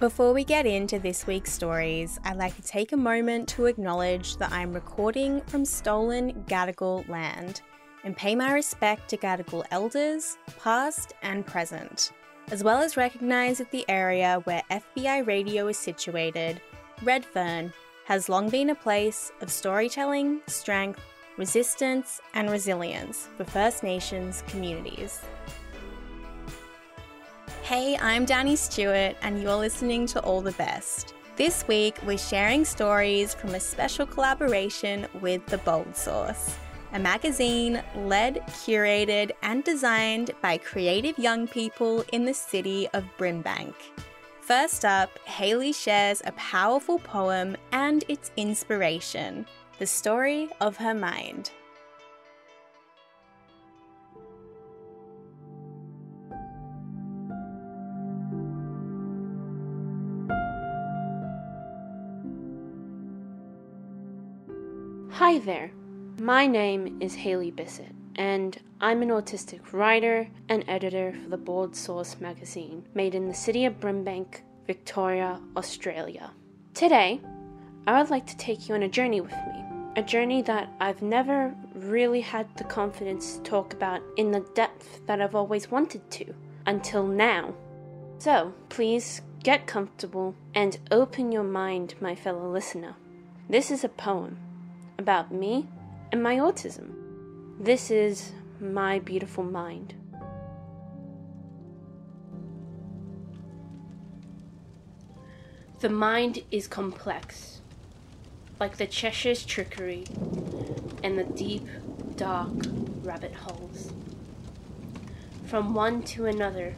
Before we get into this week's stories, I'd like to take a moment to acknowledge that I'm recording from stolen Gadigal land and pay my respect to Gadigal elders, past and present, as well as recognise that the area where FBI radio is situated, Redfern, has long been a place of storytelling, strength, resistance, and resilience for First Nations communities. Hey, I'm Danny Stewart, and you're listening to All the Best. This week, we're sharing stories from a special collaboration with The Bold Source, a magazine led, curated, and designed by creative young people in the city of Brimbank. First up, Haley shares a powerful poem and its inspiration the story of her mind. Hi there. My name is Haley Bissett, and I'm an autistic writer and editor for the Bold Source magazine, made in the city of Brimbank, Victoria, Australia. Today, I would like to take you on a journey with me, a journey that I've never really had the confidence to talk about in the depth that I've always wanted to until now. So, please get comfortable and open your mind, my fellow listener. This is a poem about me and my autism. This is my beautiful mind. The mind is complex, like the Cheshire's trickery and the deep, dark rabbit holes. From one to another,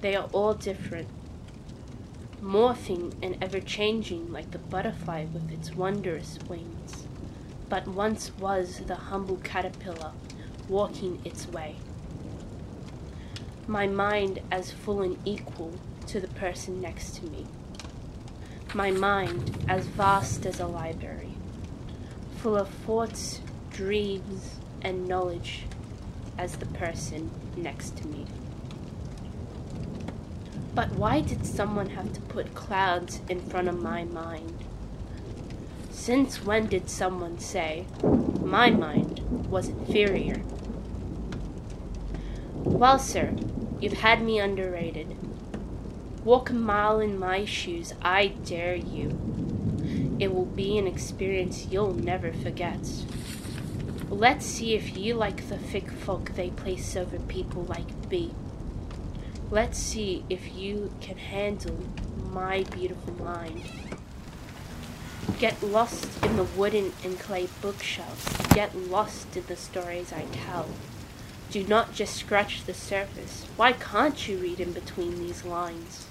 they are all different, morphing and ever changing like the butterfly with its wondrous wings but once was the humble caterpillar walking its way. My mind as full and equal to the person next to me. My mind as vast as a library, full of thoughts, dreams, and knowledge as the person next to me. But why did someone have to put clouds in front of my mind? Since when did someone say my mind was inferior? Well, sir, you've had me underrated. Walk a mile in my shoes, I dare you. It will be an experience you'll never forget. Let's see if you like the thick folk they place over people like me. Let's see if you can handle my beautiful mind. Get lost in the wooden and clay bookshelves. Get lost in the stories I tell. Do not just scratch the surface. Why can't you read in between these lines?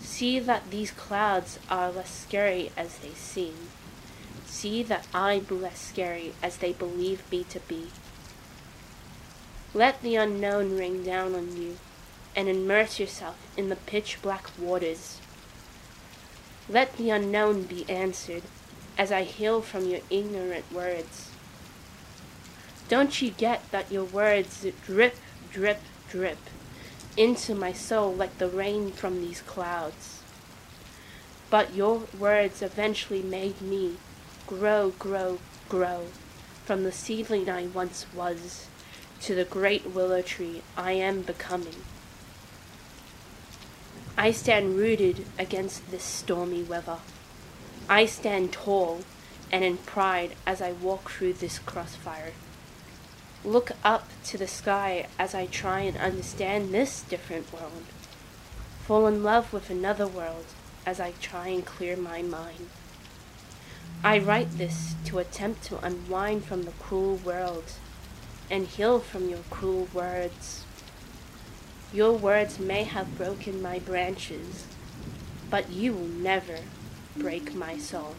See that these clouds are less scary as they seem. See that I'm less scary as they believe me to be. Let the unknown rain down on you and immerse yourself in the pitch black waters let the unknown be answered, as I heal from your ignorant words. Don't you get that your words drip, drip, drip into my soul like the rain from these clouds? But your words eventually made me grow, grow, grow from the seedling I once was to the great willow tree I am becoming. I stand rooted against this stormy weather. I stand tall and in pride as I walk through this crossfire. Look up to the sky as I try and understand this different world. Fall in love with another world as I try and clear my mind. I write this to attempt to unwind from the cruel world and heal from your cruel words. Your words may have broken my branches, but you will never break my soul.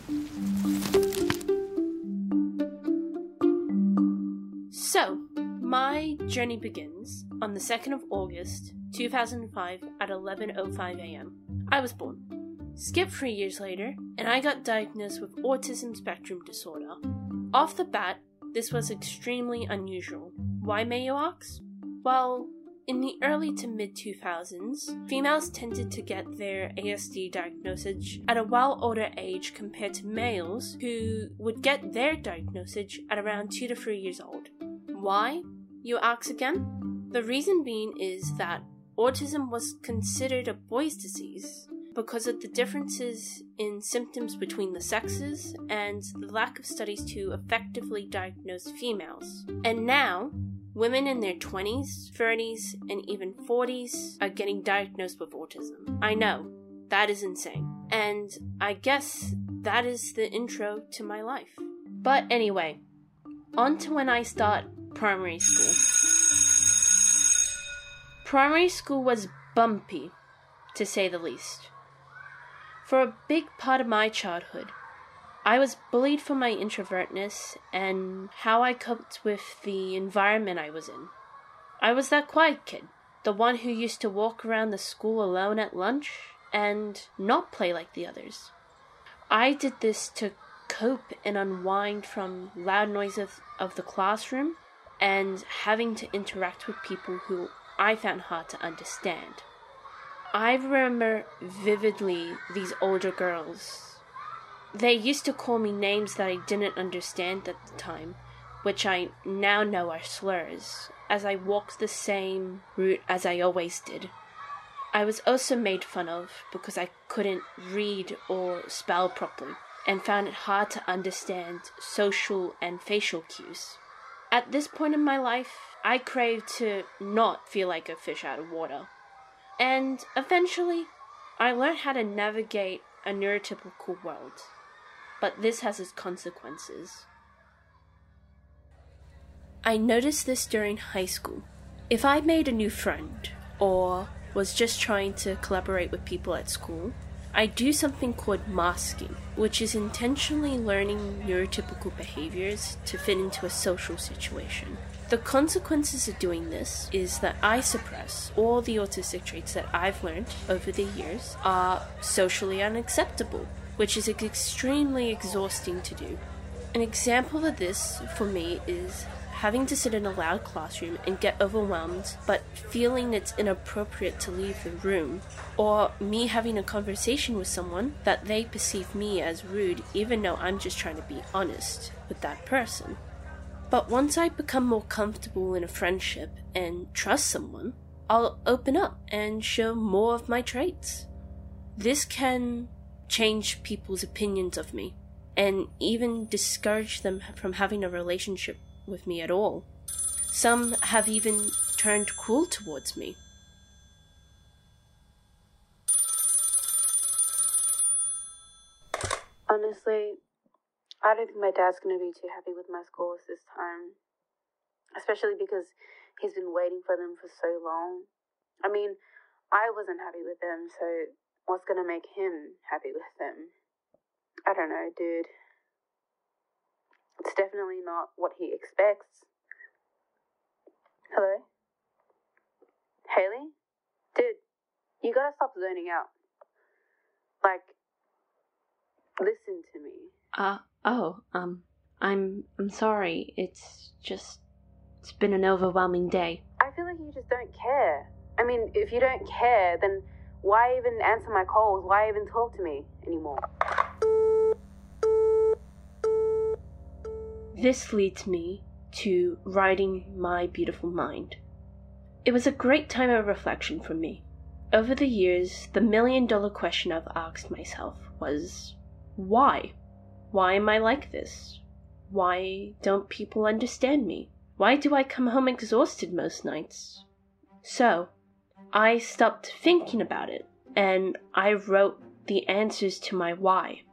So, my journey begins on the 2nd of August 2005 at 11:05 a.m. I was born. Skip 3 years later, and I got diagnosed with autism spectrum disorder. Off the bat, this was extremely unusual. Why may you ask? Well, In the early to mid 2000s, females tended to get their ASD diagnosis at a well older age compared to males who would get their diagnosis at around 2 to 3 years old. Why? You ask again? The reason being is that autism was considered a boy's disease because of the differences in symptoms between the sexes and the lack of studies to effectively diagnose females. And now, women in their 20s, 30s, and even 40s are getting diagnosed with autism. I know, that is insane. And I guess that is the intro to my life. But anyway, on to when I start primary school. Primary school was bumpy, to say the least. For a big part of my childhood, I was bullied for my introvertness and how I coped with the environment I was in. I was that quiet kid, the one who used to walk around the school alone at lunch and not play like the others. I did this to cope and unwind from loud noises of the classroom and having to interact with people who I found hard to understand. I remember vividly these older girls. They used to call me names that I didn't understand at the time, which I now know are slurs, as I walked the same route as I always did. I was also made fun of because I couldn't read or spell properly and found it hard to understand social and facial cues. At this point in my life, I craved to not feel like a fish out of water. And eventually, I learned how to navigate a neurotypical world. But this has its consequences. I noticed this during high school. If I made a new friend, or was just trying to collaborate with people at school, I do something called masking, which is intentionally learning neurotypical behaviors to fit into a social situation. The consequences of doing this is that I suppress all the autistic traits that I've learned over the years are socially unacceptable, which is extremely exhausting to do. An example of this for me is having to sit in a loud classroom and get overwhelmed, but feeling it's inappropriate to leave the room, or me having a conversation with someone that they perceive me as rude, even though I'm just trying to be honest with that person. But once I become more comfortable in a friendship and trust someone, I'll open up and show more of my traits. This can change people's opinions of me and even discourage them from having a relationship with me at all. Some have even turned cruel towards me. Honestly, I don't think my dad's going to be too happy with my scores this time. Especially because he's been waiting for them for so long. I mean, I wasn't happy with them, so what's going to make him happy with them? I don't know, dude. It's definitely not what he expects. Hello? Haley? Dude, you gotta stop zoning out. Like, listen to me. Uh, Oh, um, I'm I'm sorry. It's just it's been an overwhelming day. I feel like you just don't care. I mean, if you don't care, then why even answer my calls? Why even talk to me anymore? This leads me to writing my beautiful mind. It was a great time of reflection for me. Over the years, the million dollar question I've asked myself was why? Why am I like this? Why don't people understand me? Why do I come home exhausted most nights? So, I stopped thinking about it and I wrote the answers to my why.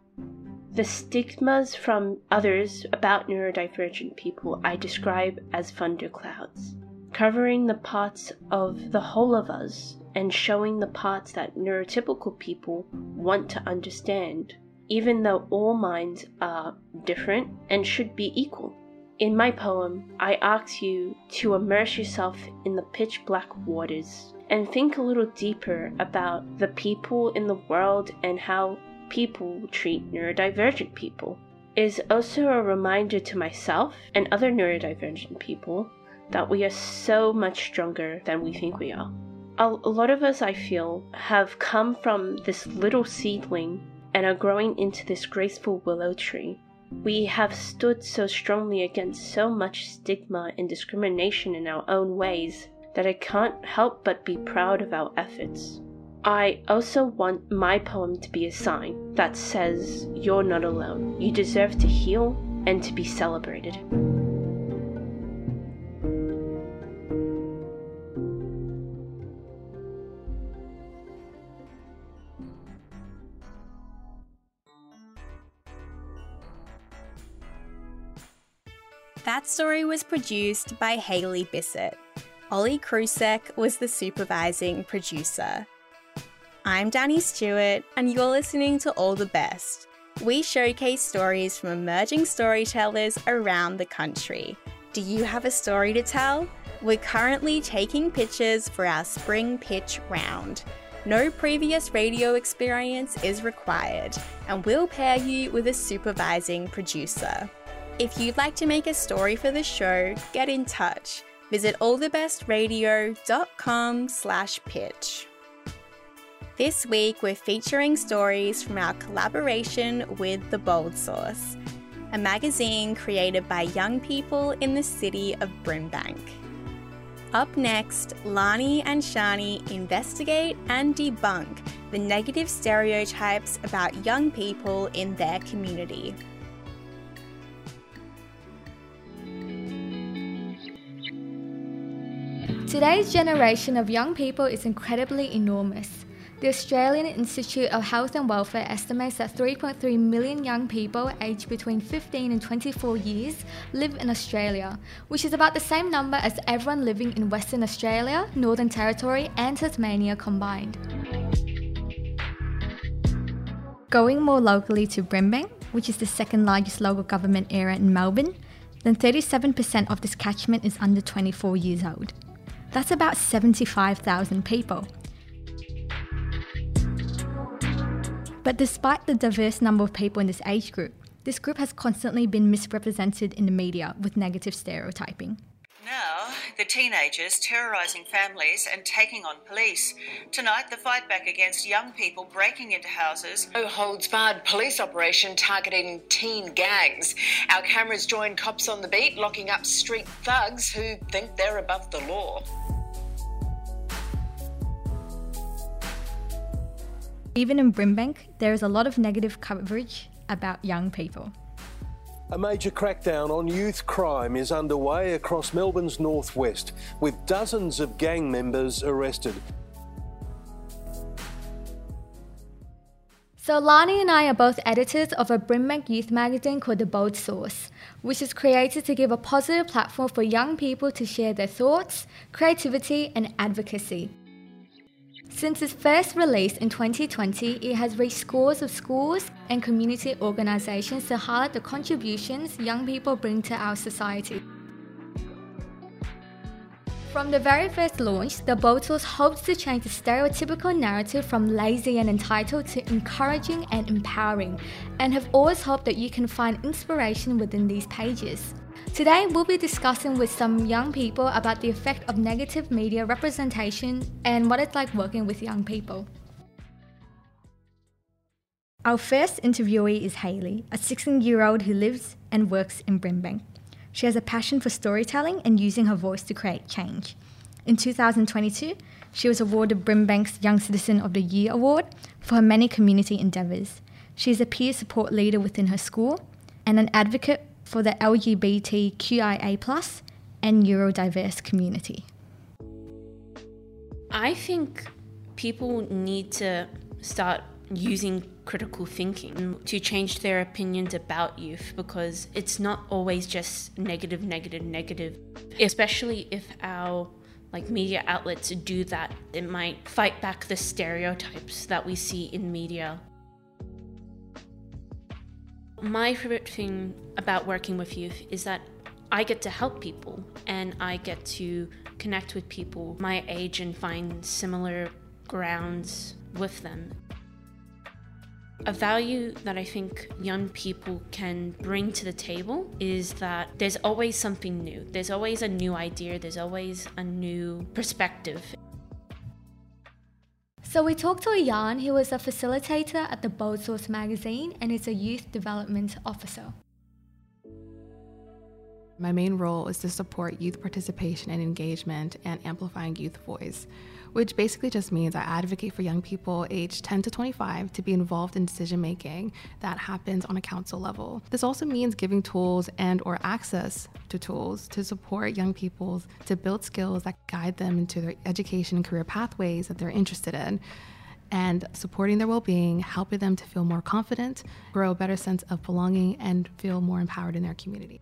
The stigmas from others about neurodivergent people I describe as thunderclouds, covering the parts of the whole of us and showing the parts that neurotypical people want to understand even though all minds are different and should be equal. In my poem, I ask you to immerse yourself in the pitch black waters and think a little deeper about the people in the world and how people treat neurodivergent people. It is also a reminder to myself and other neurodivergent people that we are so much stronger than we think we are. A lot of us, I feel, have come from this little seedling and are growing into this graceful willow tree. We have stood so strongly against so much stigma and discrimination in our own ways that I can't help but be proud of our efforts. I also want my poem to be a sign that says you're not alone. You deserve to heal and to be celebrated. That story was produced by Haley Bissett. Ollie Krusek was the supervising producer. I'm Danny Stewart, and you're listening to All the Best. We showcase stories from emerging storytellers around the country. Do you have a story to tell? We're currently taking pitches for our spring pitch round. No previous radio experience is required, and we'll pair you with a supervising producer. If you'd like to make a story for the show, get in touch. Visit allthebestradio.com slash pitch. This week, we're featuring stories from our collaboration with The Bold Source, a magazine created by young people in the city of Brimbank. Up next, Lani and Shani investigate and debunk the negative stereotypes about young people in their community. Today's generation of young people is incredibly enormous. The Australian Institute of Health and Welfare estimates that 3.3 million young people aged between 15 and 24 years live in Australia, which is about the same number as everyone living in Western Australia, Northern Territory, and Tasmania combined. Going more locally to Brimbank, which is the second largest local government area in Melbourne, then 37% of this catchment is under 24 years old. That's about 75,000 people. But despite the diverse number of people in this age group, this group has constantly been misrepresented in the media with negative stereotyping. Now, the teenagers terrorising families and taking on police. Tonight, the fight back against young people breaking into houses. Oh, holds barred police operation targeting teen gangs. Our cameras join cops on the beat, locking up street thugs who think they're above the law. Even in Brimbank, there is a lot of negative coverage about young people. A major crackdown on youth crime is underway across Melbourne's northwest, with dozens of gang members arrested. So, Lani and I are both editors of a Brimbank youth magazine called The Bold Source, which is created to give a positive platform for young people to share their thoughts, creativity, and advocacy. Since its first release in 2020, it has reached scores of schools and community organizations to highlight the contributions young people bring to our society. From the very first launch, the Source hopes to change the stereotypical narrative from lazy and entitled to encouraging and empowering, and have always hoped that you can find inspiration within these pages. Today, we'll be discussing with some young people about the effect of negative media representation and what it's like working with young people. Our first interviewee is Haley, a 16 year old who lives and works in Brimbank. She has a passion for storytelling and using her voice to create change. In 2022, she was awarded Brimbank's Young Citizen of the Year award for her many community endeavours. She is a peer support leader within her school and an advocate for the LGBTQIA and neurodiverse community? I think people need to start using critical thinking to change their opinions about youth because it's not always just negative negative negative especially if our like media outlets do that it might fight back the stereotypes that we see in media my favorite thing about working with youth is that I get to help people and I get to connect with people my age and find similar grounds with them. A value that I think young people can bring to the table is that there's always something new. There's always a new idea, there's always a new perspective. So we talked to Ayan, who was a facilitator at the Bold Source magazine and is a youth development officer. My main role is to support youth participation and engagement and amplifying youth voice, which basically just means I advocate for young people aged 10 to 25 to be involved in decision making that happens on a council level. This also means giving tools and or access to tools to support young people to build skills that guide them into their education and career pathways that they're interested in and supporting their well being, helping them to feel more confident, grow a better sense of belonging, and feel more empowered in their community.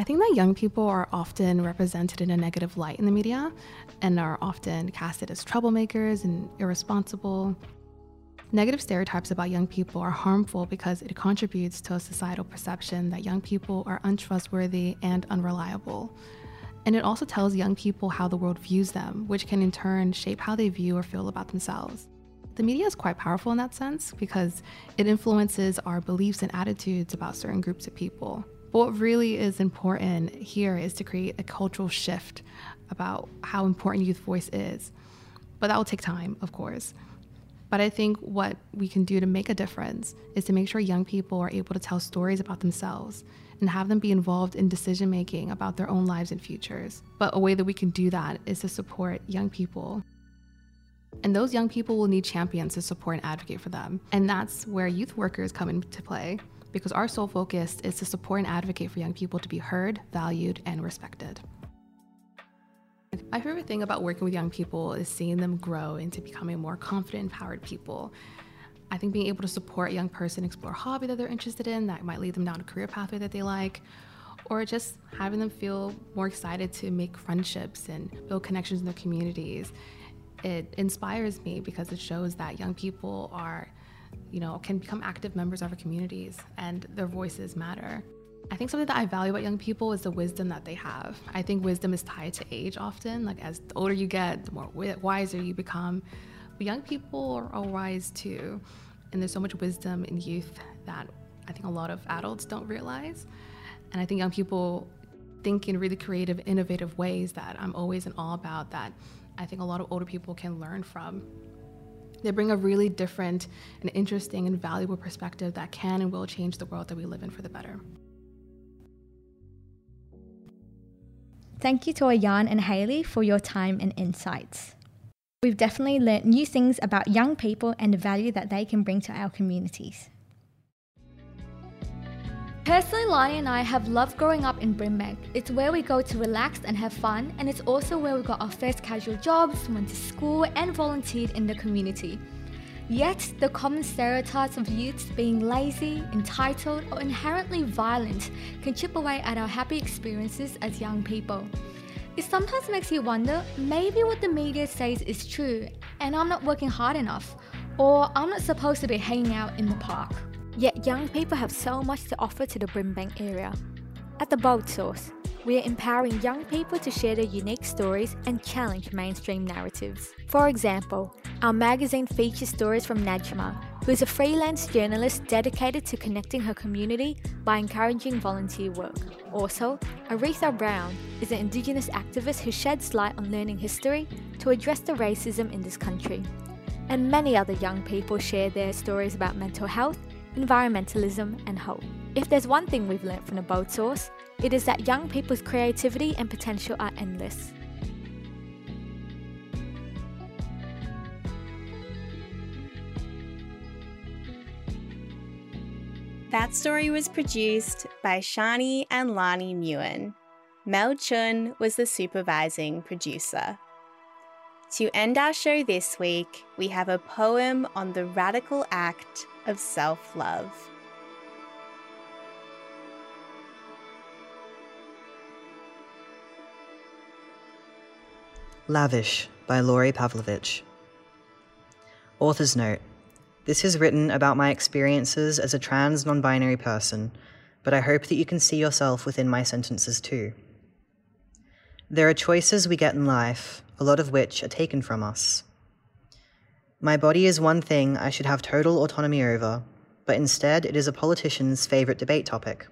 I think that young people are often represented in a negative light in the media and are often casted as troublemakers and irresponsible. Negative stereotypes about young people are harmful because it contributes to a societal perception that young people are untrustworthy and unreliable. And it also tells young people how the world views them, which can in turn shape how they view or feel about themselves. The media is quite powerful in that sense because it influences our beliefs and attitudes about certain groups of people. What really is important here is to create a cultural shift about how important youth voice is. But that will take time, of course. But I think what we can do to make a difference is to make sure young people are able to tell stories about themselves and have them be involved in decision making about their own lives and futures. But a way that we can do that is to support young people. And those young people will need champions to support and advocate for them. And that's where youth workers come into play because our sole focus is to support and advocate for young people to be heard, valued, and respected. My favorite thing about working with young people is seeing them grow into becoming more confident, empowered people. I think being able to support a young person explore a hobby that they're interested in that might lead them down a career pathway that they like, or just having them feel more excited to make friendships and build connections in their communities. It inspires me because it shows that young people are you know, can become active members of our communities and their voices matter. I think something that I value about young people is the wisdom that they have. I think wisdom is tied to age often. Like as the older you get, the more wiser you become. But young people are wise too. And there's so much wisdom in youth that I think a lot of adults don't realize. And I think young people think in really creative, innovative ways that I'm always in awe about that I think a lot of older people can learn from. They bring a really different and interesting and valuable perspective that can and will change the world that we live in for the better. Thank you to Ayan and Haley for your time and insights. We've definitely learnt new things about young people and the value that they can bring to our communities. Personally, Lani and I have loved growing up in Brimbank. It's where we go to relax and have fun, and it's also where we got our first casual jobs, went to school, and volunteered in the community. Yet, the common stereotypes of youths being lazy, entitled, or inherently violent can chip away at our happy experiences as young people. It sometimes makes you wonder maybe what the media says is true, and I'm not working hard enough, or I'm not supposed to be hanging out in the park. Yet young people have so much to offer to the Brimbank area. At the Bold Source, we are empowering young people to share their unique stories and challenge mainstream narratives. For example, our magazine features stories from Najma, who is a freelance journalist dedicated to connecting her community by encouraging volunteer work. Also, Aretha Brown is an Indigenous activist who sheds light on learning history to address the racism in this country. And many other young people share their stories about mental health environmentalism, and hope. If there's one thing we've learned from the Bold Source, it is that young people's creativity and potential are endless. That story was produced by Shani and Lani Nguyen. Mel Chun was the supervising producer. To end our show this week, we have a poem on the radical act of self love. Lavish by Laurie Pavlovich. Author's note This is written about my experiences as a trans non binary person, but I hope that you can see yourself within my sentences too. There are choices we get in life, a lot of which are taken from us. My body is one thing I should have total autonomy over, but instead it is a politician's favourite debate topic.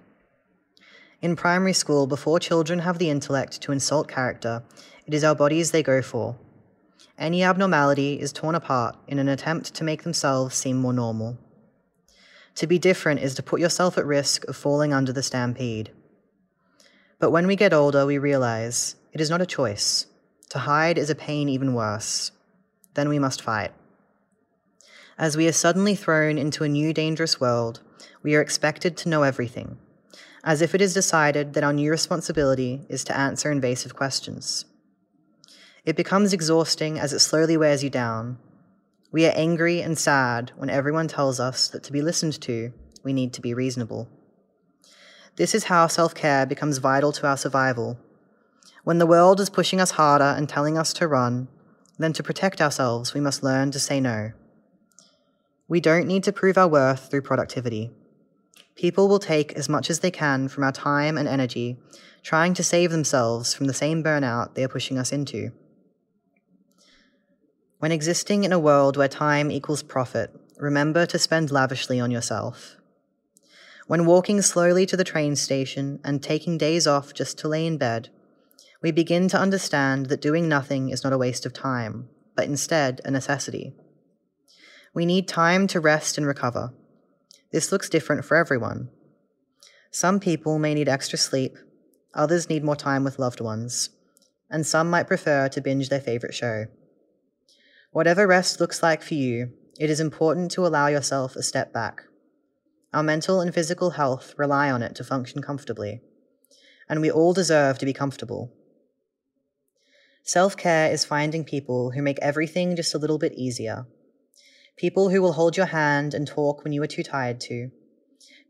In primary school, before children have the intellect to insult character, it is our bodies they go for. Any abnormality is torn apart in an attempt to make themselves seem more normal. To be different is to put yourself at risk of falling under the stampede. But when we get older, we realize it is not a choice. To hide is a pain even worse. Then we must fight. As we are suddenly thrown into a new dangerous world, we are expected to know everything, as if it is decided that our new responsibility is to answer invasive questions. It becomes exhausting as it slowly wears you down. We are angry and sad when everyone tells us that to be listened to, we need to be reasonable. This is how self care becomes vital to our survival. When the world is pushing us harder and telling us to run, then to protect ourselves, we must learn to say no. We don't need to prove our worth through productivity. People will take as much as they can from our time and energy, trying to save themselves from the same burnout they are pushing us into. When existing in a world where time equals profit, remember to spend lavishly on yourself. When walking slowly to the train station and taking days off just to lay in bed, we begin to understand that doing nothing is not a waste of time, but instead a necessity. We need time to rest and recover. This looks different for everyone. Some people may need extra sleep, others need more time with loved ones, and some might prefer to binge their favorite show. Whatever rest looks like for you, it is important to allow yourself a step back. Our mental and physical health rely on it to function comfortably, and we all deserve to be comfortable. Self care is finding people who make everything just a little bit easier. People who will hold your hand and talk when you are too tired to.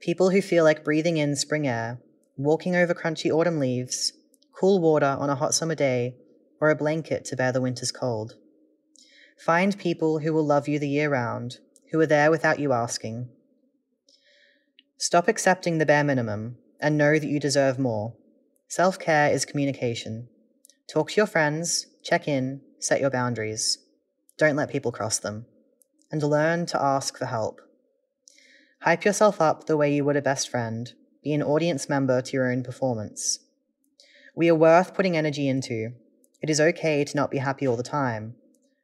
People who feel like breathing in spring air, walking over crunchy autumn leaves, cool water on a hot summer day, or a blanket to bear the winter's cold. Find people who will love you the year round, who are there without you asking, Stop accepting the bare minimum and know that you deserve more. Self care is communication. Talk to your friends, check in, set your boundaries. Don't let people cross them. And learn to ask for help. Hype yourself up the way you would a best friend. Be an audience member to your own performance. We are worth putting energy into. It is okay to not be happy all the time,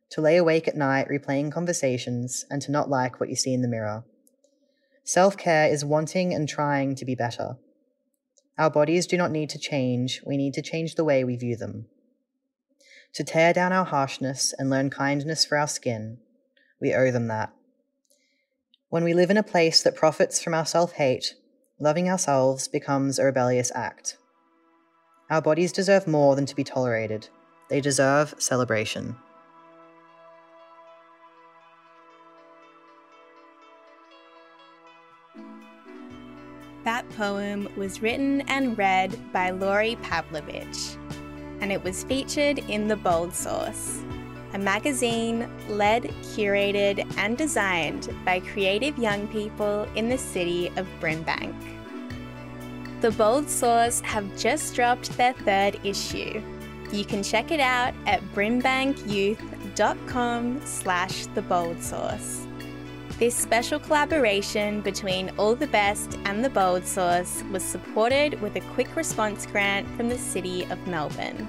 to lay awake at night replaying conversations, and to not like what you see in the mirror. Self care is wanting and trying to be better. Our bodies do not need to change, we need to change the way we view them. To tear down our harshness and learn kindness for our skin, we owe them that. When we live in a place that profits from our self hate, loving ourselves becomes a rebellious act. Our bodies deserve more than to be tolerated, they deserve celebration. That poem was written and read by Laurie Pavlovich, and it was featured in The Bold Source, a magazine led, curated, and designed by creative young people in the city of Brimbank. The Bold Source have just dropped their third issue. You can check it out at brimbankyouth.com slash the bold source. This special collaboration between All the Best and The Bold Source was supported with a quick response grant from the City of Melbourne.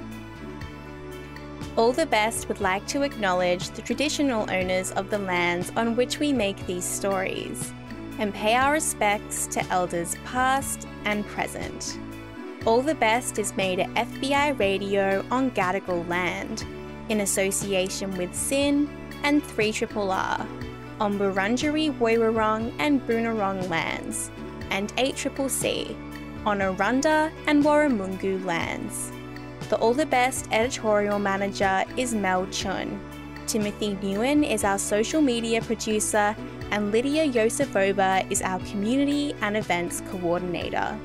All the Best would like to acknowledge the traditional owners of the lands on which we make these stories and pay our respects to elders past and present. All the Best is made at FBI Radio on Gadigal land in association with SYN and 3RRR on Wurundjeri Woiwurrung and Boonwurrung lands, and 8CCC on Arrernte and Warumungu lands. The All the Best editorial manager is Mel Chun. Timothy Nguyen is our social media producer, and Lydia Yosifova is our community and events coordinator.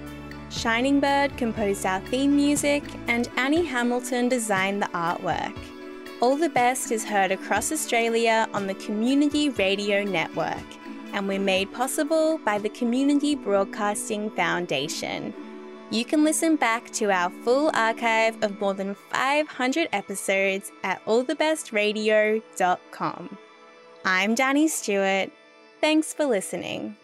Shining Bird composed our theme music, and Annie Hamilton designed the artwork. All the Best is heard across Australia on the Community Radio Network, and we're made possible by the Community Broadcasting Foundation. You can listen back to our full archive of more than 500 episodes at allthebestradio.com. I'm Danny Stewart. Thanks for listening.